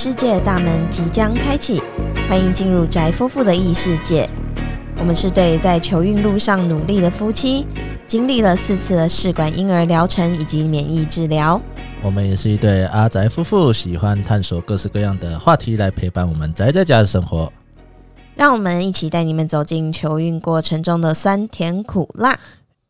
异世界的大门即将开启，欢迎进入宅夫妇的异世界。我们是对在求孕路上努力的夫妻，经历了四次的试管婴儿疗程以及免疫治疗。我们也是一对阿宅夫妇，喜欢探索各式各样的话题来陪伴我们宅在家的生活。让我们一起带你们走进求孕过程中的酸甜苦辣，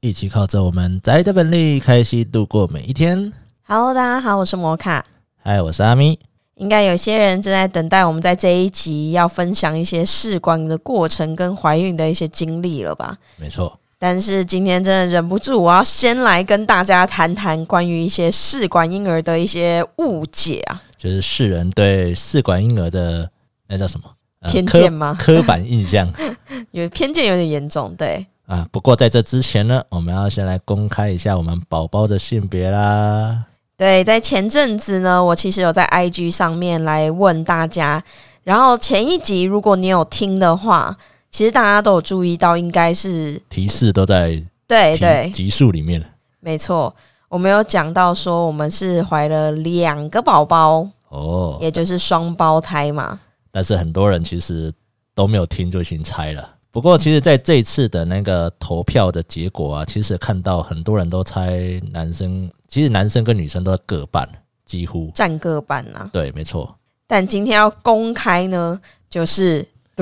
一起靠着我们宅的本领，开心度过每一天。Hello，大家好，我是摩卡。嗨，我是阿咪。应该有些人正在等待我们在这一集要分享一些试管的过程跟怀孕的一些经历了吧？没错。但是今天真的忍不住，我要先来跟大家谈谈关于一些试管婴儿的一些误解啊，就是世人对试管婴儿的那叫什么？偏见吗？刻板印象，有偏见有点严重，对啊。不过在这之前呢，我们要先来公开一下我们宝宝的性别啦。对，在前阵子呢，我其实有在 IG 上面来问大家，然后前一集如果你有听的话，其实大家都有注意到，应该是提示都在对对集数里面没错，我们有讲到说我们是怀了两个宝宝哦，也就是双胞胎嘛。但是很多人其实都没有听就先猜了。不过，其实在这一次的那个投票的结果啊，其实看到很多人都猜男生，其实男生跟女生都各半，几乎占各半呐。对，没错。但今天要公开呢，就是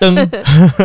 噔，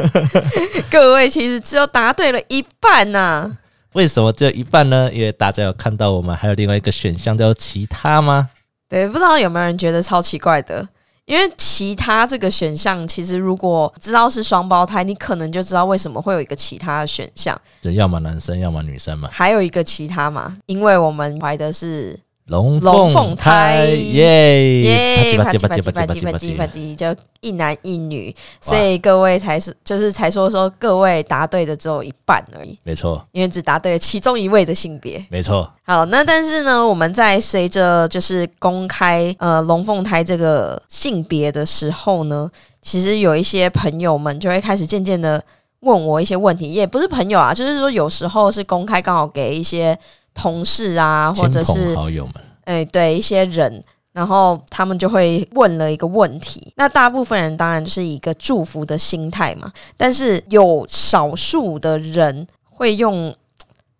各位其实只有答对了一半呐。为什么只有一半呢？因为大家有看到我们还有另外一个选项叫其他吗？对，不知道有没有人觉得超奇怪的？因为其他这个选项，其实如果知道是双胞胎，你可能就知道为什么会有一个其他的选项，对要么男生，要么女生嘛。还有一个其他嘛，因为我们怀的是。龙凤胎耶耶，啪叽啪叽啪叽啪叽啪叽，就一男一女，所以各位才是就是才说说各位答对的只有一半而已，没错，因为只答对了其中一位的性别，没错。好，那但是呢，我们在随着就是公开呃龙凤胎这个性别的时候呢，其实有一些朋友们就会开始渐渐的问我一些问题，也不是朋友啊，就是说有时候是公开刚好给一些。同事啊，或者是好友们，哎，对一些人，然后他们就会问了一个问题。那大部分人当然就是一个祝福的心态嘛，但是有少数的人会用，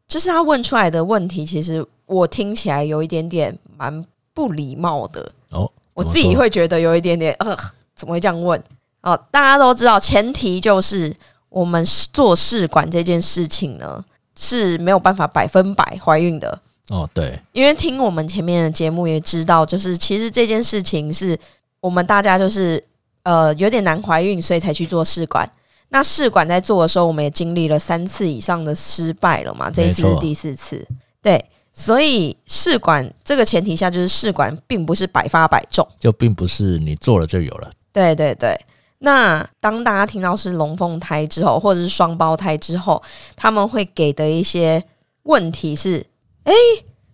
就是他问出来的问题，其实我听起来有一点点蛮不礼貌的哦。我自己会觉得有一点点，呃，怎么会这样问？哦，大家都知道，前提就是我们做试管这件事情呢。是没有办法百分百怀孕的。哦，对，因为听我们前面的节目也知道，就是其实这件事情是我们大家就是呃有点难怀孕，所以才去做试管。那试管在做的时候，我们也经历了三次以上的失败了嘛，这一次是第四次，对，所以试管这个前提下，就是试管并不是百发百中，就并不是你做了就有了，对对对。那当大家听到是龙凤胎之后，或者是双胞胎之后，他们会给的一些问题是：哎，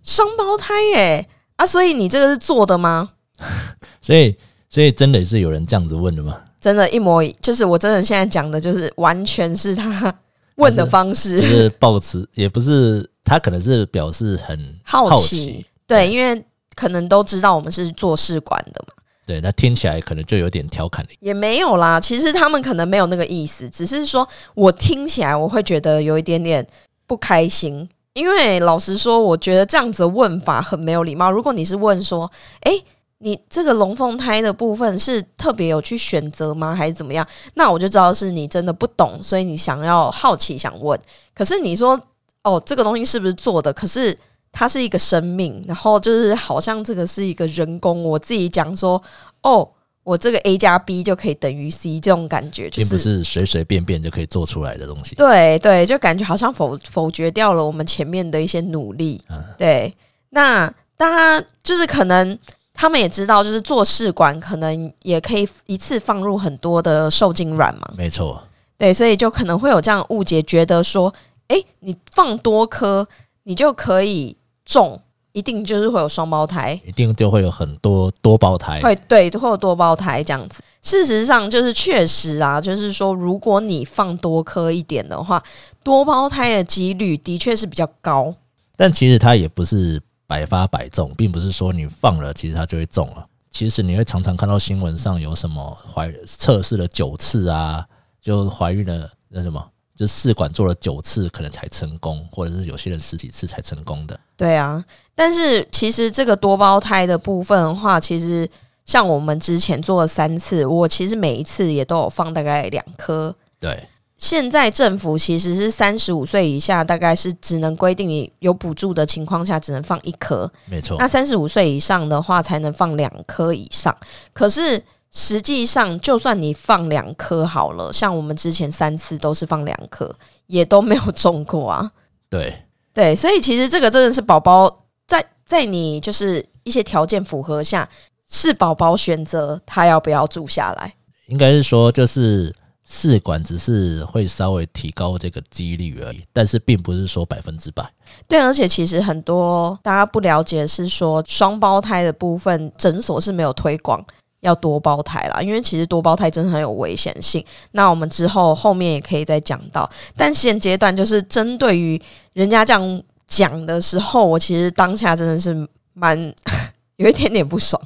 双胞胎哎啊，所以你这个是做的吗？所以，所以真的是有人这样子问的吗？真的，一模一，就是我真的现在讲的，就是完全是他问的方式，就是抱持，也不是他可能是表示很好奇，对，因为可能都知道我们是做试管的嘛。对，那听起来可能就有点调侃了也没有啦，其实他们可能没有那个意思，只是说我听起来我会觉得有一点点不开心，因为老实说，我觉得这样子问法很没有礼貌。如果你是问说，哎，你这个龙凤胎的部分是特别有去选择吗，还是怎么样？那我就知道是你真的不懂，所以你想要好奇想问。可是你说，哦，这个东西是不是做的？可是。它是一个生命，然后就是好像这个是一个人工。我自己讲说，哦，我这个 A 加 B 就可以等于 C 这种感觉，并不是随随便便就可以做出来的东西。对对，就感觉好像否否决掉了我们前面的一些努力。对，那大家就是可能他们也知道，就是做试管可能也可以一次放入很多的受精卵嘛。没错，对，所以就可能会有这样误解，觉得说，哎，你放多颗，你就可以。重一定就是会有双胞胎，一定就会有很多多胞胎，会对会有多胞胎这样子。事实上就是确实啊，就是说如果你放多颗一点的话，多胞胎的几率的确是比较高。但其实它也不是百发百中，并不是说你放了其实它就会中了。其实你会常常看到新闻上有什么怀测试了九次啊，就怀孕了那什么，就试管做了九次可能才成功，或者是有些人十几次才成功的。对啊，但是其实这个多胞胎的部分的话，其实像我们之前做了三次，我其实每一次也都有放大概两颗。对，现在政府其实是三十五岁以下，大概是只能规定你有补助的情况下，只能放一颗。没错那，三十五岁以上的话，才能放两颗以上。可是实际上，就算你放两颗好了，像我们之前三次都是放两颗，也都没有中过啊。对，对，所以其实这个真的是宝宝在在你就是一些条件符合下，是宝宝选择他要不要住下来。应该是说就是试管只是会稍微提高这个几率而已，但是并不是说百分之百。对，而且其实很多大家不了解是说双胞胎的部分，诊所是没有推广要多胞胎啦，因为其实多胞胎真的很有危险性。那我们之后后面也可以再讲到，但现阶段就是针对于人家这样讲的时候，我其实当下真的是蛮 有一点点不爽。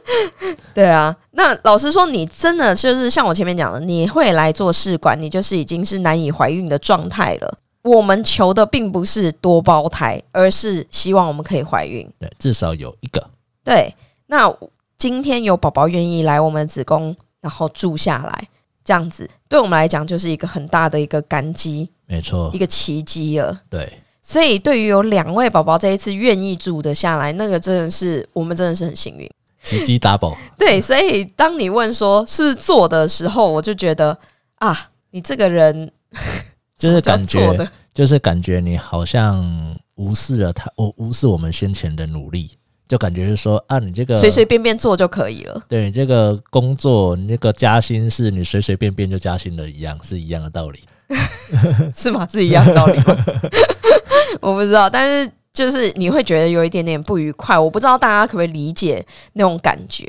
对啊，那老实说，你真的就是像我前面讲的，你会来做试管，你就是已经是难以怀孕的状态了。我们求的并不是多胞胎，而是希望我们可以怀孕。对，至少有一个。对，那今天有宝宝愿意来我们子宫，然后住下来，这样子对我们来讲就是一个很大的一个感激，没错一，个奇迹了。对，所以对于有两位宝宝这一次愿意住得下来，那个真的是我们真的是很幸运。奇迹 double。对，所以当你问说是不是做的时候，我就觉得啊，你这个人 就是感觉，就是感觉你好像无视了他，我无视我们先前的努力，就感觉是说啊，你这个随随便便做就可以了。对你这个工作，你这个加薪是你随随便便就加薪了一样，是一样的道理。是吗？是一样的道理吗？我不知道，但是就是你会觉得有一点点不愉快。我不知道大家可不可以理解那种感觉。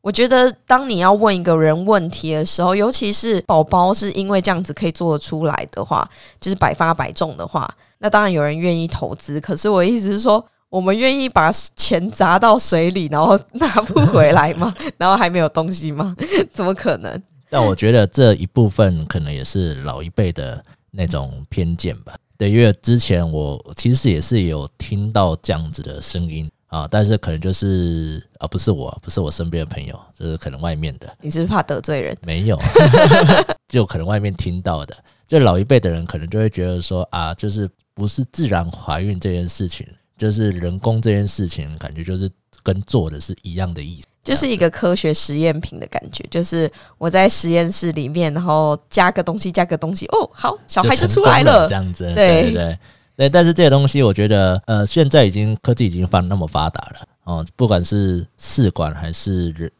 我觉得当你要问一个人问题的时候，尤其是宝宝是因为这样子可以做得出来的话，就是百发百中的话，那当然有人愿意投资。可是我的意思是说，我们愿意把钱砸到水里，然后拿不回来吗？然后还没有东西吗？怎么可能？但我觉得这一部分可能也是老一辈的那种偏见吧。对，因为之前我其实也是有听到这样子的声音啊，但是可能就是啊，不是我，不是我身边的朋友，就是可能外面的你是怕得罪人？没有，就可能外面听到的，就老一辈的人可能就会觉得说啊，就是不是自然怀孕这件事情，就是人工这件事情，感觉就是跟做的是一样的意思。就是一个科学实验品的感觉，就是我在实验室里面，然后加个东西，加个东西，哦，好，小孩就出来了这。样子，对对对对对。但是这些东西，我觉得呃，现在已经科技已经发那么发达了哦，不管是试管还是人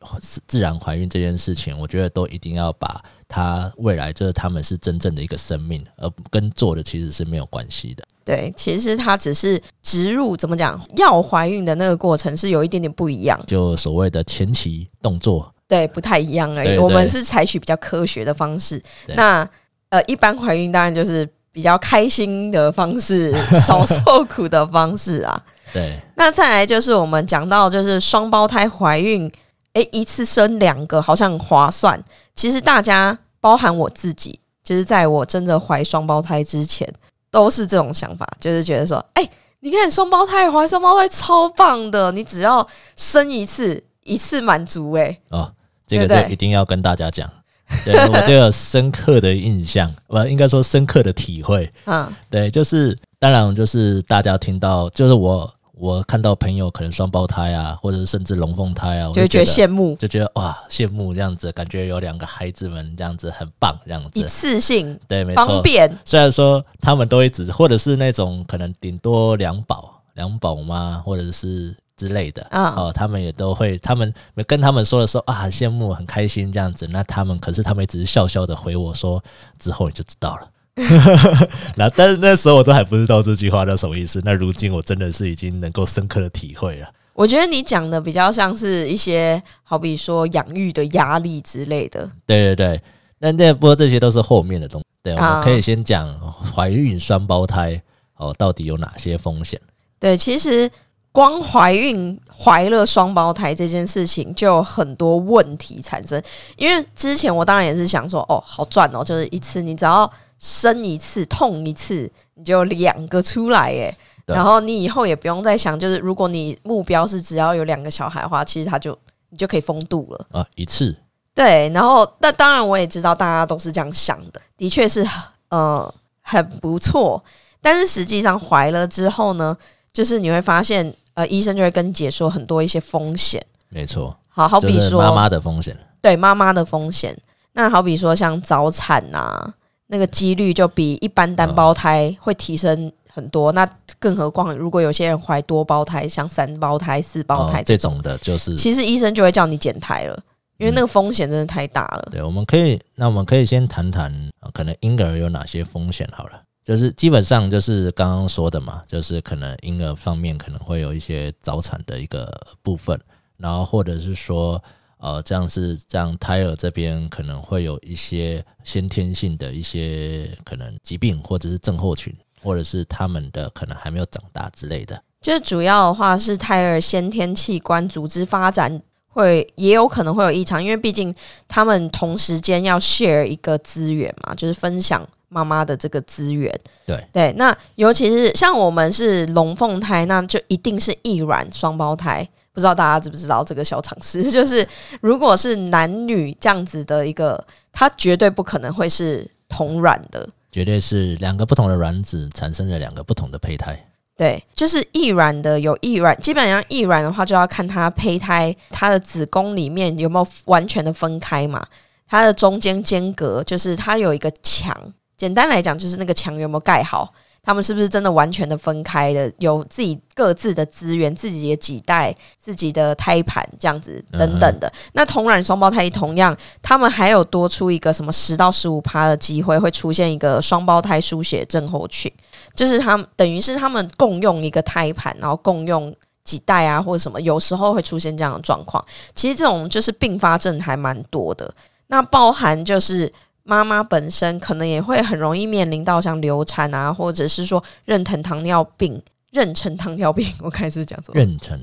自然怀孕这件事情，我觉得都一定要把它未来就是他们是真正的一个生命，而跟做的其实是没有关系的。对，其实它只是植入，怎么讲？要怀孕的那个过程是有一点点不一样，就所谓的前期动作，对，不太一样而已。对对我们是采取比较科学的方式。那呃，一般怀孕当然就是比较开心的方式，少受苦的方式啊。对那再来就是我们讲到就是双胞胎怀孕，诶，一次生两个好像很划算。其实大家包含我自己，就是在我真的怀双胞胎之前，都是这种想法，就是觉得说，哎、你看双胞胎怀双胞胎超棒的，你只要生一次，一次满足、诶，哦，这个就一定要跟大家讲。对我就有深刻的印象，不应该说深刻的体会。嗯，对，就是当然就是大家听到，就是我我看到朋友可能双胞胎啊，或者是甚至龙凤胎啊，我就觉得得羡慕，就觉得哇羡慕这样子，感觉有两个孩子们这样子很棒这样子一。次性对，没错。方便，虽然说他们都会只或者是那种可能顶多两宝两宝妈或者是之类的嗯哦，他们也都会，他们跟他们说的时候啊，很羡慕很开心这样子。那他们可是他们也只是笑笑的回我说，之后你就知道了。那但是那时候我都还不知道这句话叫什么意思。那如今我真的是已经能够深刻的体会了。我觉得你讲的比较像是一些，好比说养育的压力之类的。对对对，那那不过这些都是后面的东西。对，我啊们可以先讲怀孕双胞胎哦，到底有哪些风险？对，其实光怀孕怀了双胞胎这件事情就有很多问题产生。因为之前我当然也是想说，哦，好赚哦，就是一次你只要生一次痛一次，你就两个出来耶。然后你以后也不用再想，就是如果你目标是只要有两个小孩的话，其实他就你就可以封度了。啊，一次对，然后那当然我也知道大家都是这样想的，的确是呃很不错。但是实际上怀了之后呢，就是你会发现，呃，医生就会跟你解说很多一些风险。没错，好好比说，妈妈的风险。对妈妈的风险。那好比说像早产呐、那个几率就比一般单胞胎会提升很多。那更何况如果有些人怀多胞胎，像三胞胎、四胞胎哦这种的，就是其实医生就会叫你减胎了，因为那个风险真的太大了。对，我们可以，那我们可以先谈谈、呃可能婴儿有哪些风险好了。就是基本上就是刚刚说的嘛，就是可能婴儿方面可能会有一些早产的一个部分，然后或者是说，呃，这样是这样胎儿这边可能会有一些先天性的一些可能疾病或者是症候群，或者是他们的可能还没有长大之类的。就是主要的话是胎儿先天器官组织发展会也有可能会有异常，因为毕竟他们同时间要 share 一个资源嘛，就是分享妈妈的这个资源。对对，那尤其是像我们是龙凤胎，那就一定是异卵双胞胎。不知道大家知不知道这个小常识，就是如果是男女这样子的一个，它绝对不可能会是同卵的。绝对是两个不同的卵子产生了两个不同的胚胎。对，就是异卵的有异卵，基本上异卵的话就要看它胚胎它的子宫里面有没有完全的分开嘛，它的中间间隔就是它有一个墙，简单来讲就是那个墙有没有盖好，他们是不是真的完全的分开的，有自己各自的资源、自己的几代、自己的胎盘这样子等等的。那同卵双胞胎同样，他们还有多出一个什么十到十五趴的机会会出现一个双胞胎输血症候群。就是他们等于是他们共用一个胎盘，然后共用几代啊或者什么，有时候会出现这样的状况。其实这种就是并发症还蛮多的，那包含就是妈妈本身可能也会很容易面临到像流产啊，或者是说妊娠糖尿病。妊娠糖尿病，我开始讲错了。妊娠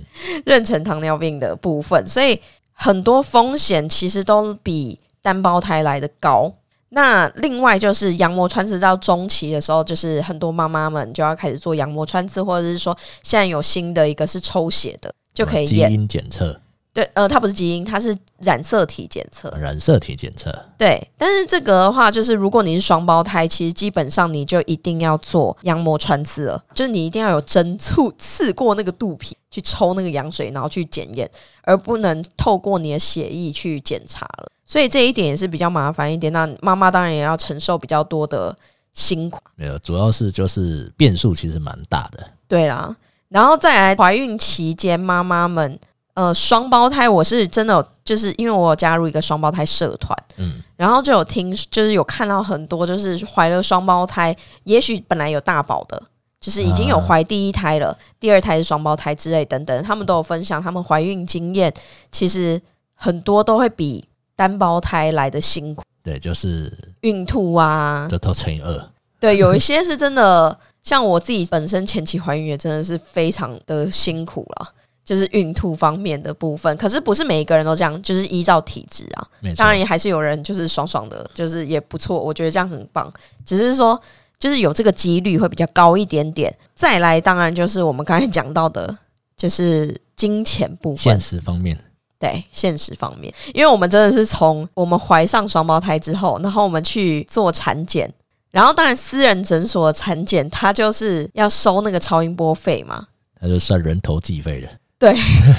妊娠糖尿病的部分，所以很多风险其实都比单胞胎来的高。那另外就是羊膜穿刺到中期的时候，就是很多妈妈们就要开始做羊膜穿刺，或者是说现在有新的一个是抽血的，就可以基。因检测、对，呃，它不是基因，它是染色体检测。染色体检测。对，但是这个的话，就是如果你是双胞胎，其实基本上你就一定要做羊膜穿刺了，就是你一定要有针刺 刺过那个肚皮去抽那个羊水，然后去检验，而不能透过你的血液去检查了。所以这一点也是比较麻烦一点。那妈妈当然也要承受比较多的辛苦。没有，主要是就是变数其实蛮大的。对啦，然后再来怀孕期间，妈妈们，呃，双胞胎，我是真的有，就是因为我有加入一个双胞胎社团，嗯，然后就有听，就是有看到很多，就是怀了双胞胎，也许本来有大宝的，就是已经有怀第一胎了，第二胎是双胞胎之类等等，他们都有分享他们怀孕经验，其实很多都会比单胞胎来的辛苦，对，就是孕吐啊，这都乘以二。对，有一些是真的，像我自己本身前期怀孕也真的是非常的辛苦了，就是孕吐方面的部分。可是不是每一个人都这样，就是依照体质啊。当，然也还是有人就是爽爽的，就是也不错，我觉得这样很棒。只是说，就是有这个几率会比较高一点点。再来，当然就是我们刚才讲到的，就是金钱部分现。实方面，对现实方面，因为我们真的是从我们怀上双胞胎之后，然后我们去做产检，然后当然私人诊所的产检，他就是要收那个超音波费嘛。他就算人头计费了。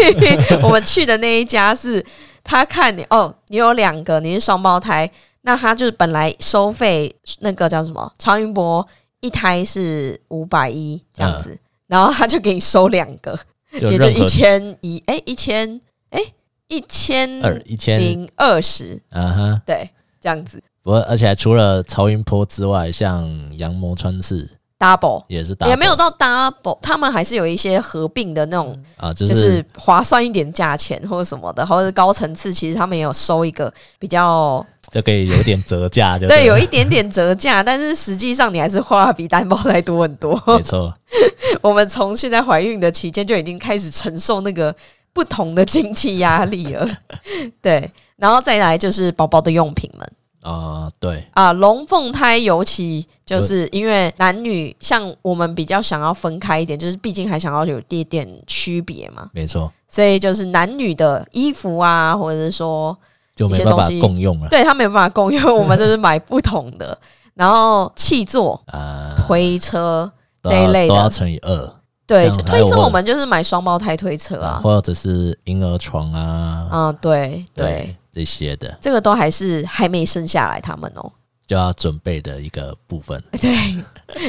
我们去的那一家是，他看你哦，你有两个，你是双胞胎，那他就是本来收费那个叫什么超音波一胎是五百一这样子，然后他就给你收两个，也就一千一，哎，一千，哎，一千二一千，零二十，啊哈。对，这样子。不过，而且还除了超音波之外，像羊膜穿刺、double，也是 double, 也没有到 double，他们还是有一些合并的那种，啊，就就是是划算一点价钱或者什么的，或者是高层次，其实他们也有收一个比较就可以有点折价，就 对，有一点点折价，但是实际上你还是花的比单包来多很多。没错，我们从现在怀孕的期间就已经开始承受那个不同的经济压力了，对，然后再来就是宝宝的用品们。啊、对，啊，龙凤胎尤其就是因为男女，像我们比较想要分开一点，就是毕竟还想要有一点点区别嘛，没错，所以就是男女的衣服啊，或者是说，就没办法一些东西共用了。对他没有办法共用，我们就是买不同的，然后气座、啊，推车这一类的。都要乘以二，对推车我们就是买双胞胎推车啊，或者是婴儿床啊，啊，对。对，这些的。这个都还是还没生下来他们哦。就要准备的一个部分。对，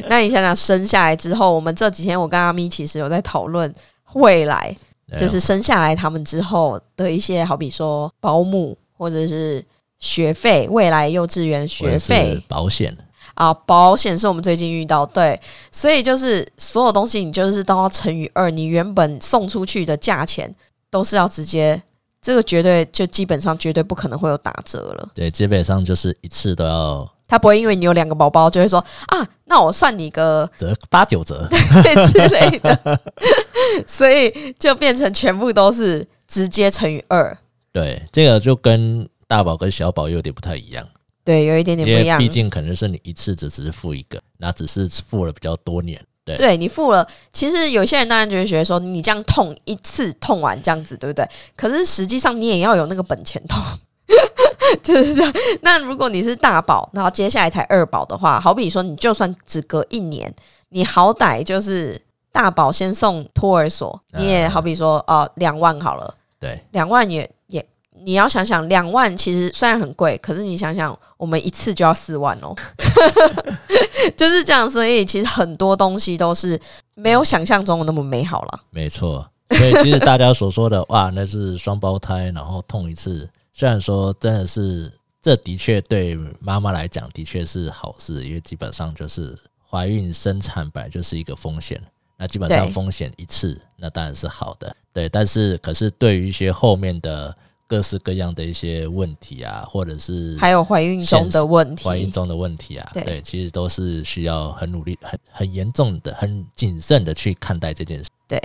那你想想生下来之后，我们这几天我跟阿咪其实有在讨论未来，就是生下来他们之后的一些，好比说保姆或者是学费，未来幼稚园或学费保险，啊，保险是我们最近遇到，对，所以就是所有东西你就是都要乘以二，你原本送出去的价钱都是要直接，这个绝对就基本上绝对不可能会有打折了。对，基本上就是一次都要他不会因为你有两个宝宝就会说啊，那我算你个折八九折。之类的，所以就变成全部都是直接乘以二。对，这个就跟大宝跟小宝有点不太一样，对，有一点点不一样毕。竟可能是你一次只只是付一个，那只是付了比较多年。对对你付了，其实有些人当然就会觉得说，你这样痛一次痛完这样子，对不对？可是实际上你也要有那个本钱痛，就是这样。那如果你是大宝，然后接下来才二宝的话，好比说你就算只隔一年，你好歹就是大宝先送托儿所，你也嗯好比说呃两万好了。对，两万也也，你要想想，两万其实虽然很贵，可是你想想，我们一次就要四万哦，就是这样。所以其实很多东西都是没有想象中的那么美好了。没错。所以其实大家所说的哇，那是双胞胎，然后痛一次，虽然说真的是，这的确对妈妈来讲的确是好事，因为基本上就是怀孕生产本来就是一个风险，那基本上风险一次，那当然是好的，对。但是可是对于一些后面的各式各样的一些问题啊，或者是还有怀孕中的问题，怀孕中的问题啊，对对，其实都是需要很努力、很很严重的、很谨慎的去看待这件事。对。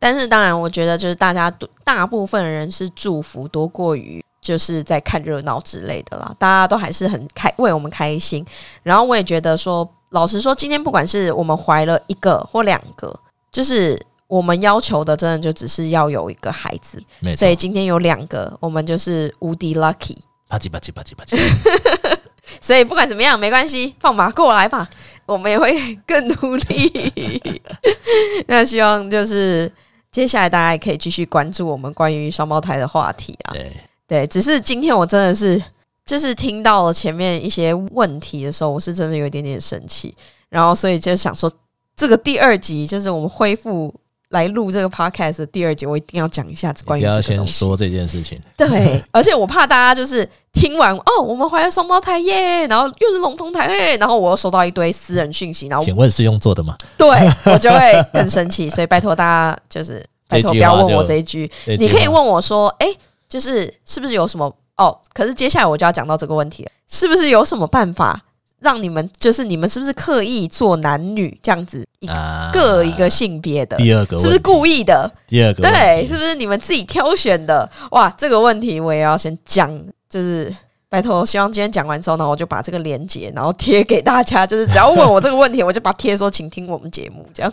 但是当然，我觉得就是大家大部分人是祝福多过于就是在看热闹之类的啦，大家都还是很开为我们开心。然后我也觉得说，老实说，今天不管是我们怀了一个或两个，就是我们要求的，真的就只是要有一个孩子。没错所以，今天有两个，我们就是无敌 lucky。啪叽啪叽啪叽啪叽，所以不管怎么样，没关系，放马过来吧，我们也会更努力。那希望就是接下来大家也可以继续关注我们关于双胞胎的话题啊。对，对，只是今天我真的是就是听到了前面一些问题的时候，我是真的有一点点生气，然后所以就想说，这个第二集就是我们恢复来录这个 podcast 的第二集，我一定要讲一下关于一定要先这个东西。说这件事情。对，而且我怕大家就是听完哦，我们怀了双胞胎耶，然后又是龙凤胎耶，然后我又收到一堆私人讯息，然后请问是用做的吗？对我就会更生气，所以拜托大家就是拜托不要问我这一句你可以问我说，哎、就是是不是有什么哦？可是接下来我就要讲到这个问题了，是不是有什么办法让你们就是你们是不是刻意做男女这样子一个、一个性别的？第二个是不是故意的？第二个对，是不是你们自己挑选的？哇，这个问题我也要先讲，就是拜托，希望今天讲完之后呢，我就把这个链接，然后贴给大家，就是只要问我这个问题，我就把它贴说，请听我们节目这样。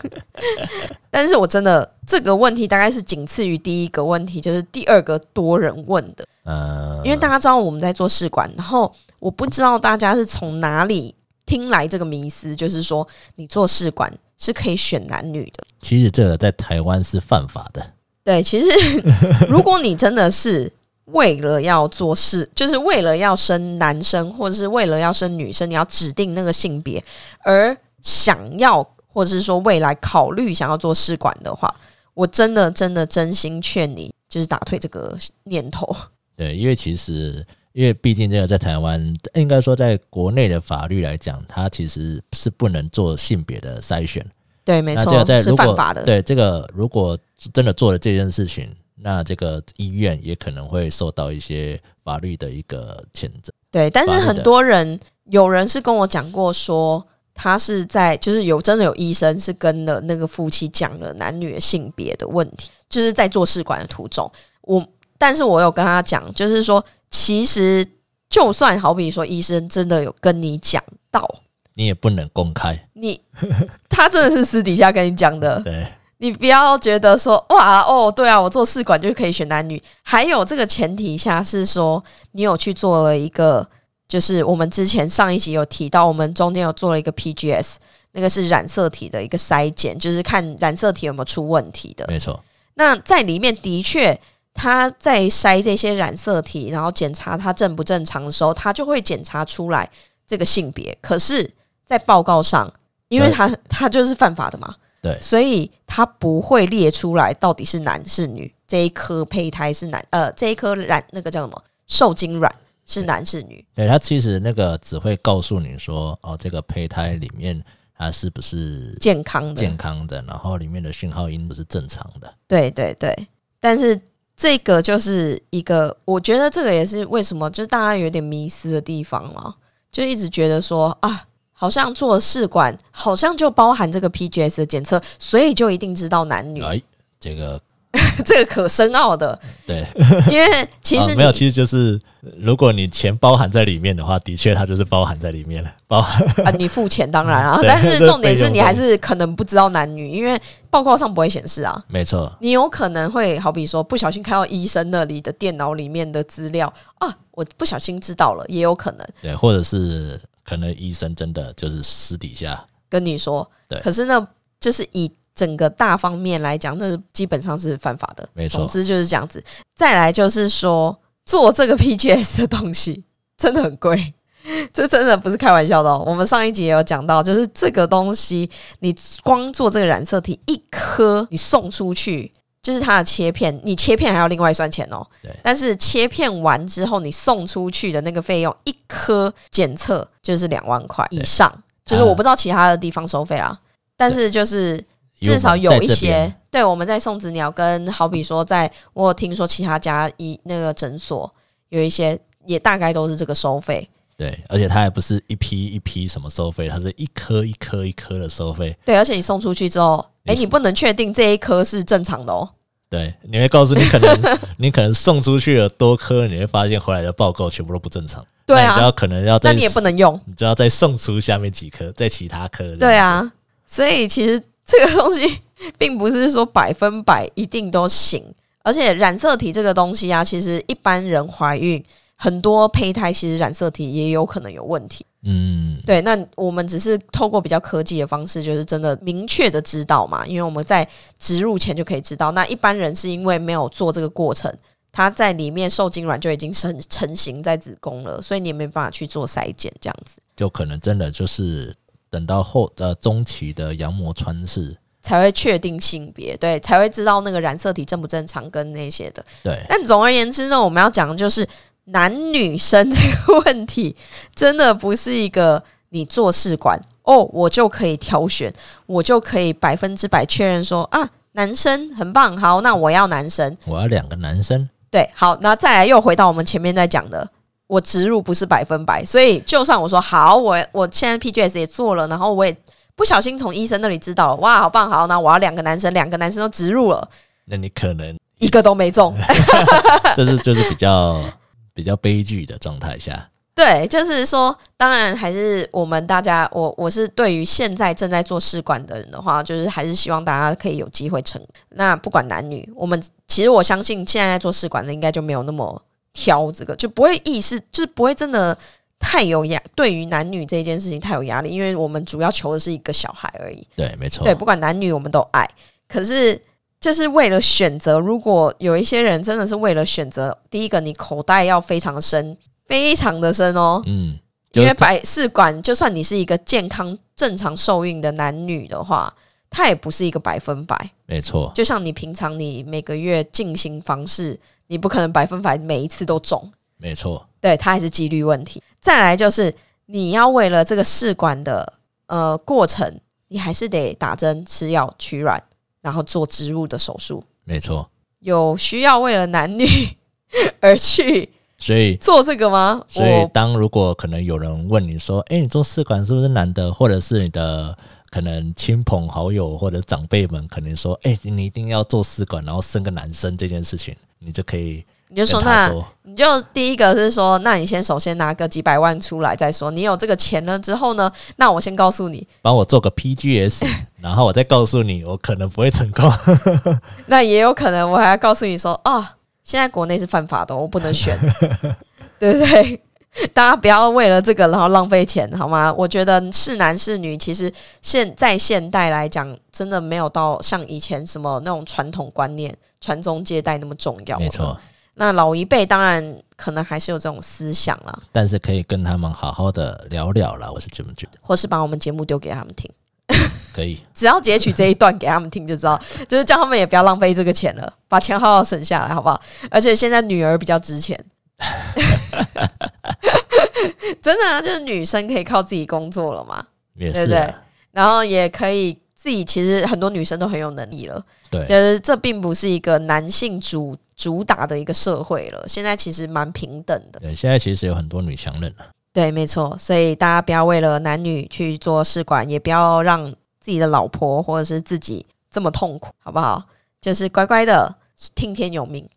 但是我真的这个问题大概是仅次于第一个问题，就是第二个多人问的，呃，因为大家知道我们在做试管，然后我不知道大家是从哪里听来这个迷思，就是说你做试管是可以选男女的。其实这个在台湾是犯法的。对，其实 如果你真的是为了要做事，就是为了要生男生，或者是为了要生女生，你要指定那个性别，而想要或者是说未来考虑想要做试管的话，我真的真的真心劝你，就是打退这个念头。对，因为其实因为毕竟这个在台湾，应该说在国内的法律来讲，它其实是不能做性别的筛选。对，没错那这个在，是如果犯法的。对这个如果真的做了这件事情，那这个医院也可能会受到一些法律的一个谴责。对，但是很多人有人是跟我讲过说。他是在，就是有真的有医生是跟了那个夫妻讲了男女的性别的问题，就是在做试管的途中。我，但是我有跟他讲，就是说，其实就算好比说医生真的有跟你讲到，你也不能公开。你 他真的是私底下跟你讲的，对，你不要觉得说哇哦，对啊，我做试管就可以选男女。还有这个前提下是说，你有去做了一个，就是我们之前上一集有提到，我们中间有做了一个 PGS，那个是染色体的一个筛检，就是看染色体有没有出问题的。没错，那在里面的确，他在筛这些染色体，然后检查它正不正常的时候，他就会检查出来这个性别。可是，在报告上，因为他他就是犯法的嘛，对所以他不会列出来到底是男是女，这一颗胚胎是男，呃，这一颗染那个叫什么受精卵是男是女。对他其实那个只会告诉你说，哦，这个胚胎里面它是不是健康的，健康的，然后里面的讯号音不是正常的。对对对，但是这个就是一个，我觉得这个也是为什么就是大家有点迷失的地方了，就一直觉得说啊，好像做试管好像就包含这个 PGS 的检测，所以就一定知道男女，哎，这个 这个可深奥的，对，因为其实没有，其实就是如果你钱包含在里面的话，的确它就是包含在里面了，包含 啊，你付钱当然啊，但是重点是你还是可能不知道男女，因为报告上不会显示啊。没错，你有可能会好比说不小心看到医生那里的电脑里面的资料啊，我不小心知道了，也有可能。对，或者是可能医生真的就是私底下，跟你说。对。可是呢，就是以整个大方面来讲，那基本上是犯法的。没错总之就是这样子。再来就是说，做这个 PGS 的东西真的很贵。这真的不是开玩笑的哦。我们上一集也有讲到，就是这个东西，你光做这个染色体一颗，你送出去，就是它的切片，你切片还要另外算钱哦对。但是切片完之后，你送出去的那个费用，一颗检测就是两万块以上。就是我不知道其他的地方收费啦，但是就是至少有一些，对我们在送子鸟跟好比说在，我有听说其他家医那个诊所有一些也大概都是这个收费。对，而且它还不是一批一批什么收费，它是一颗一颗一颗的收费。对，而且你送出去之后，哎，你不能确定这一颗是正常的哦。对，你会告诉你可能你可能送出去了多颗，你会发现回来的报告全部都不正常。对你就要，可能要再那你也不能用。你就要再送出下面几颗，在其他颗。对，啊，所以其实这个东西并不是说百分百一定都行，而且染色体这个东西啊，其实一般人怀孕很多胚胎其实染色体也有可能有问题。嗯，对，那我们只是透过比较科技的方式，就是真的明确的知道嘛，因为我们在植入前就可以知道。那一般人是因为没有做这个过程，它在里面受精卵就已经成成型在子宫了，所以你也没办法去做筛检这样子，就可能真的就是等到后呃中期的羊膜穿刺，才会确定性别，对，才会知道那个染色体正不正常跟那些的。对，但总而言之呢，我们要讲的就是男女生这个问题，真的不是一个你做试管哦，我就可以挑选，我就可以百分之百确认说啊，男生很棒，好，那我要男生。我要两个男生，对，好，那再来又回到我们前面在讲的，我植入不是百分百，所以就算我说好，我我现在 PGS 也做了，然后我也不小心从医生那里知道了，哇，好棒，好，那我要两个男生，两个男生都植入了，那你可能一个都没中。这是就是比较比较悲剧的状态下，对，就是说，当然还是我们大家，我我是对于现在正在做试管的人的话，就是还是希望大家可以有机会成。那不管男女，我们其实我相信现在在做试管的应该就没有那么挑这个，就不会意识，就是不会真的太有压，对于男女这件事情太有压力，因为我们主要求的是一个小孩而已。对，没错，对，不管男女我们都爱。可是就是为了选择，如果有一些人真的是为了选择，第一个你口袋要非常深，非常的深哦，嗯，因为百试管，就算你是一个健康正常受孕的男女的话，它也不是一个百分百。没错，就像你平常你每个月进行方式，你不可能百分百每一次都中。没错，对，它还是几率问题。再来就是你要为了这个试管的呃过程，你还是得打针、吃药、取卵，然后做植入的手术。没错。有需要为了男女 而去所以做这个吗？所以我当如果可能有人问你说，哎、你做试管是不是男的，或者是你的可能亲朋好友或者长辈们可能说，哎、你一定要做试管，然后生个男生这件事情，你就可以你就说那，你就第一个是说，那你先首先拿个几百万出来再说。你有这个钱了之后呢，那我先告诉你，帮我做个 PGS，然后我再告诉你，我可能不会成功。那也有可能我还要告诉你说啊，现在国内是犯法的哦，我不能选，对不对？大家不要为了这个然后浪费钱好吗？我觉得是男是女，其实现在现代来讲，真的没有到像以前什么那种传统观念传宗接代那么重要。没错，，那老一辈当然可能还是有这种思想啦，但是可以跟他们好好的聊聊啦，我是这么觉得，或是把我们节目丢给他们听。可以。只要截取这一段给他们听就知道，就是叫他们也不要浪费这个钱了，把钱好好省下来，好不好？而且现在女儿比较值钱，真的啊，就是女生可以靠自己工作了嘛，也对不对？然后也可以自己，其实很多女生都很有能力了，对，就是这并不是一个男性主主打的一个社会了，现在其实蛮平等的。对，现在其实有很多女强人了，对，没错，所以大家不要为了男女去做试管，也不要让自己的老婆或者是自己这么痛苦，好不好？就是乖乖的听天由命，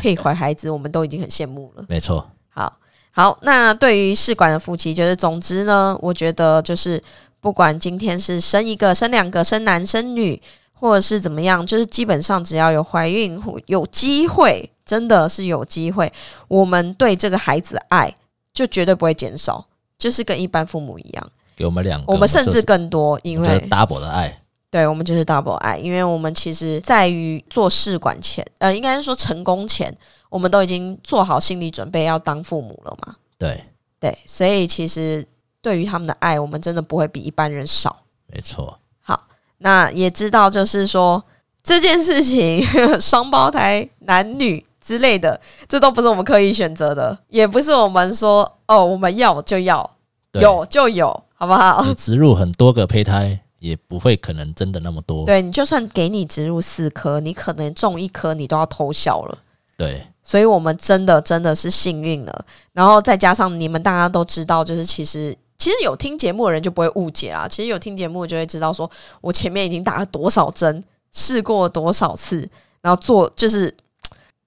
可以怀孩子，我们都已经很羡慕了。没错，好好，那对于试管的夫妻，就是总之呢，我觉得就是不管今天是生一个、生两个、生男生女，或者是怎么样，就是基本上只要有怀孕、有机会，真的是有机会，我们对这个孩子的爱就绝对不会减少，就是跟一般父母一样，给我们两个，我们甚至更多，因为 double 的爱，对我们就是 double 爱，因为我们其实在于做试管前，呃，应该是说成功前，我们都已经做好心理准备要当父母了嘛。对，对，所以其实对于他们的爱，我们真的不会比一般人少。没错，好，那也知道就是说这件事情，双胞胎男女之类的，这都不是我们刻意选择的，也不是我们说哦，我们要就要，有就有，好不好？植入很多个胚胎，也不会可能真的那么多。对你就算给你植入四颗，你可能种一颗，你都要偷笑了。对所以我们真的真的是幸运了。然后再加上你们大家都知道，就是其实其实有听节目的人就不会误解啦。其实有听节目就会知道，说我前面已经打了多少针，试过多少次，然后做就是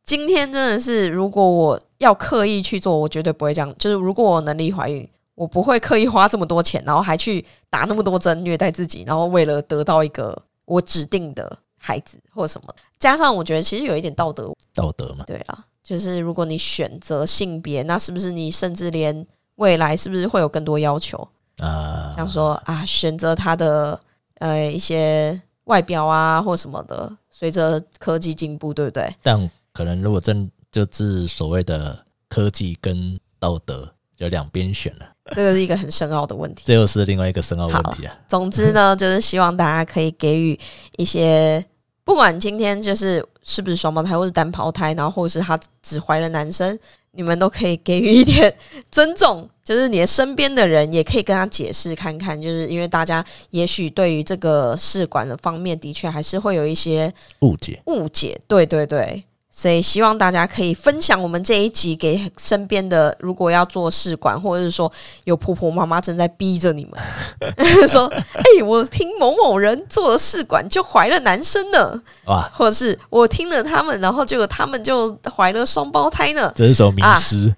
今天真的是，如果我要刻意去做，我绝对不会这样。就是如果我能力怀孕，我不会刻意花这么多钱，然后还去打那么多针虐待自己，然后为了得到一个我指定的孩子或什么。加上我觉得其实有一点道德道德嘛，对啊，就是如果你选择性别，那是不是你甚至连未来是不是会有更多要求？啊，像说啊，选择他的呃一些外表啊或什么的，随着科技进步，对不对？但可能如果真就是所谓的科技跟道德，就两边选了，这个是一个很深奥的问题。这又是另外一个深奥问题啊。总之呢，就是希望大家可以给予一些，不管今天就是是不是双胞胎或是单胞胎，然后或者是他只怀了男生，你们都可以给予一点尊重，就是你的身边的人也可以跟他解释看看，就是因为大家也许对于这个试管的方面的确还是会有一些误解，误解，对对对。所以希望大家可以分享我们这一集给身边的，如果要做试管，或者是说有婆婆妈妈正在逼着你们，说：“哎、我听某某人做了试管就怀了男生呢，哇，或者是我听了他们，然后结果他们就怀了双胞胎呢。这是首名诗，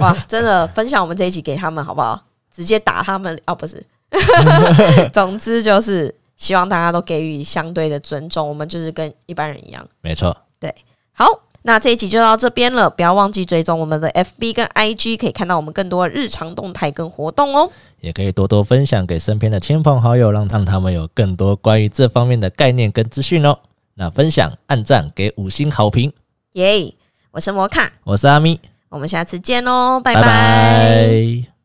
哇，真的分享我们这一集给他们好不好？直接打他们哦，不是。总之就是希望大家都给予相对的尊重，我们就是跟一般人一样。没错，好，那这一集就到这边了，不要忘记追踪我们的 FB 跟 IG，可以看到我们更多的日常动态跟活动哦。也可以多多分享给身边的亲朋好友，让让他们有更多关于这方面的概念跟资讯哦。那分享、按赞、给五星好评，耶、我是摩卡，我是阿咪，我们下次见哦，拜拜。拜拜